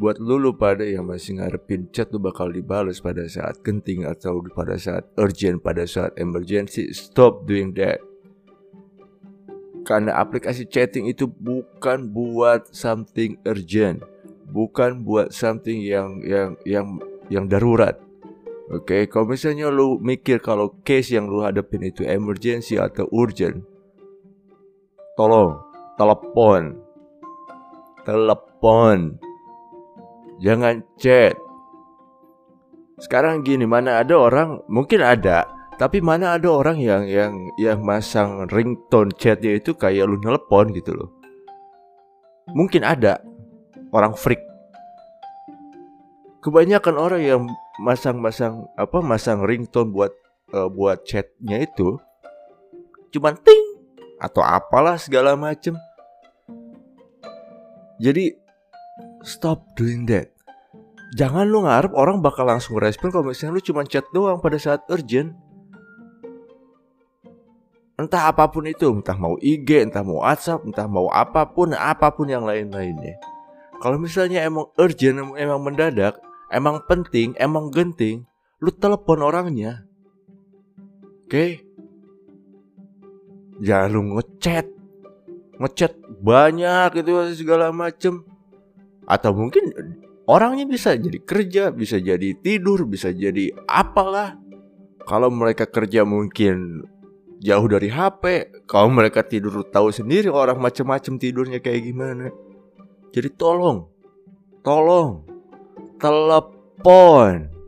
buat lu lu pada yang masih ngarepin chat lu bakal dibales pada saat genting atau pada saat urgent pada saat emergency stop doing that karena aplikasi chatting itu bukan buat something urgent bukan buat something yang yang yang yang darurat Oke, okay, kalau misalnya lu mikir kalau case yang lu hadapin itu emergency atau urgent, tolong telepon. Telepon. Jangan chat. Sekarang gini, mana ada orang, mungkin ada, tapi mana ada orang yang yang yang masang ringtone chatnya itu kayak lu nelpon gitu loh. Mungkin ada orang freak. Kebanyakan orang yang masang-masang apa masang ringtone buat uh, buat chatnya itu cuman ting atau apalah segala macem. Jadi Stop doing that. Jangan lu ngarep orang bakal langsung respon kalau misalnya lu cuma chat doang pada saat urgent. Entah apa pun itu, entah mau IG, entah mau WhatsApp, entah mau apa pun, apa pun yang lain-lainnya. Kalau misalnya emang urgent, emang mendadak, emang penting, emang genting, lu telepon orangnya. Oke? Okay? Jangan lu ngechat. Ngechat banyak itu segala macem atau mungkin orangnya bisa jadi kerja, bisa jadi tidur, bisa jadi apalah. Kalau mereka kerja mungkin jauh dari HP, kalau mereka tidur tahu sendiri orang macam-macam tidurnya kayak gimana. Jadi tolong, tolong, telepon.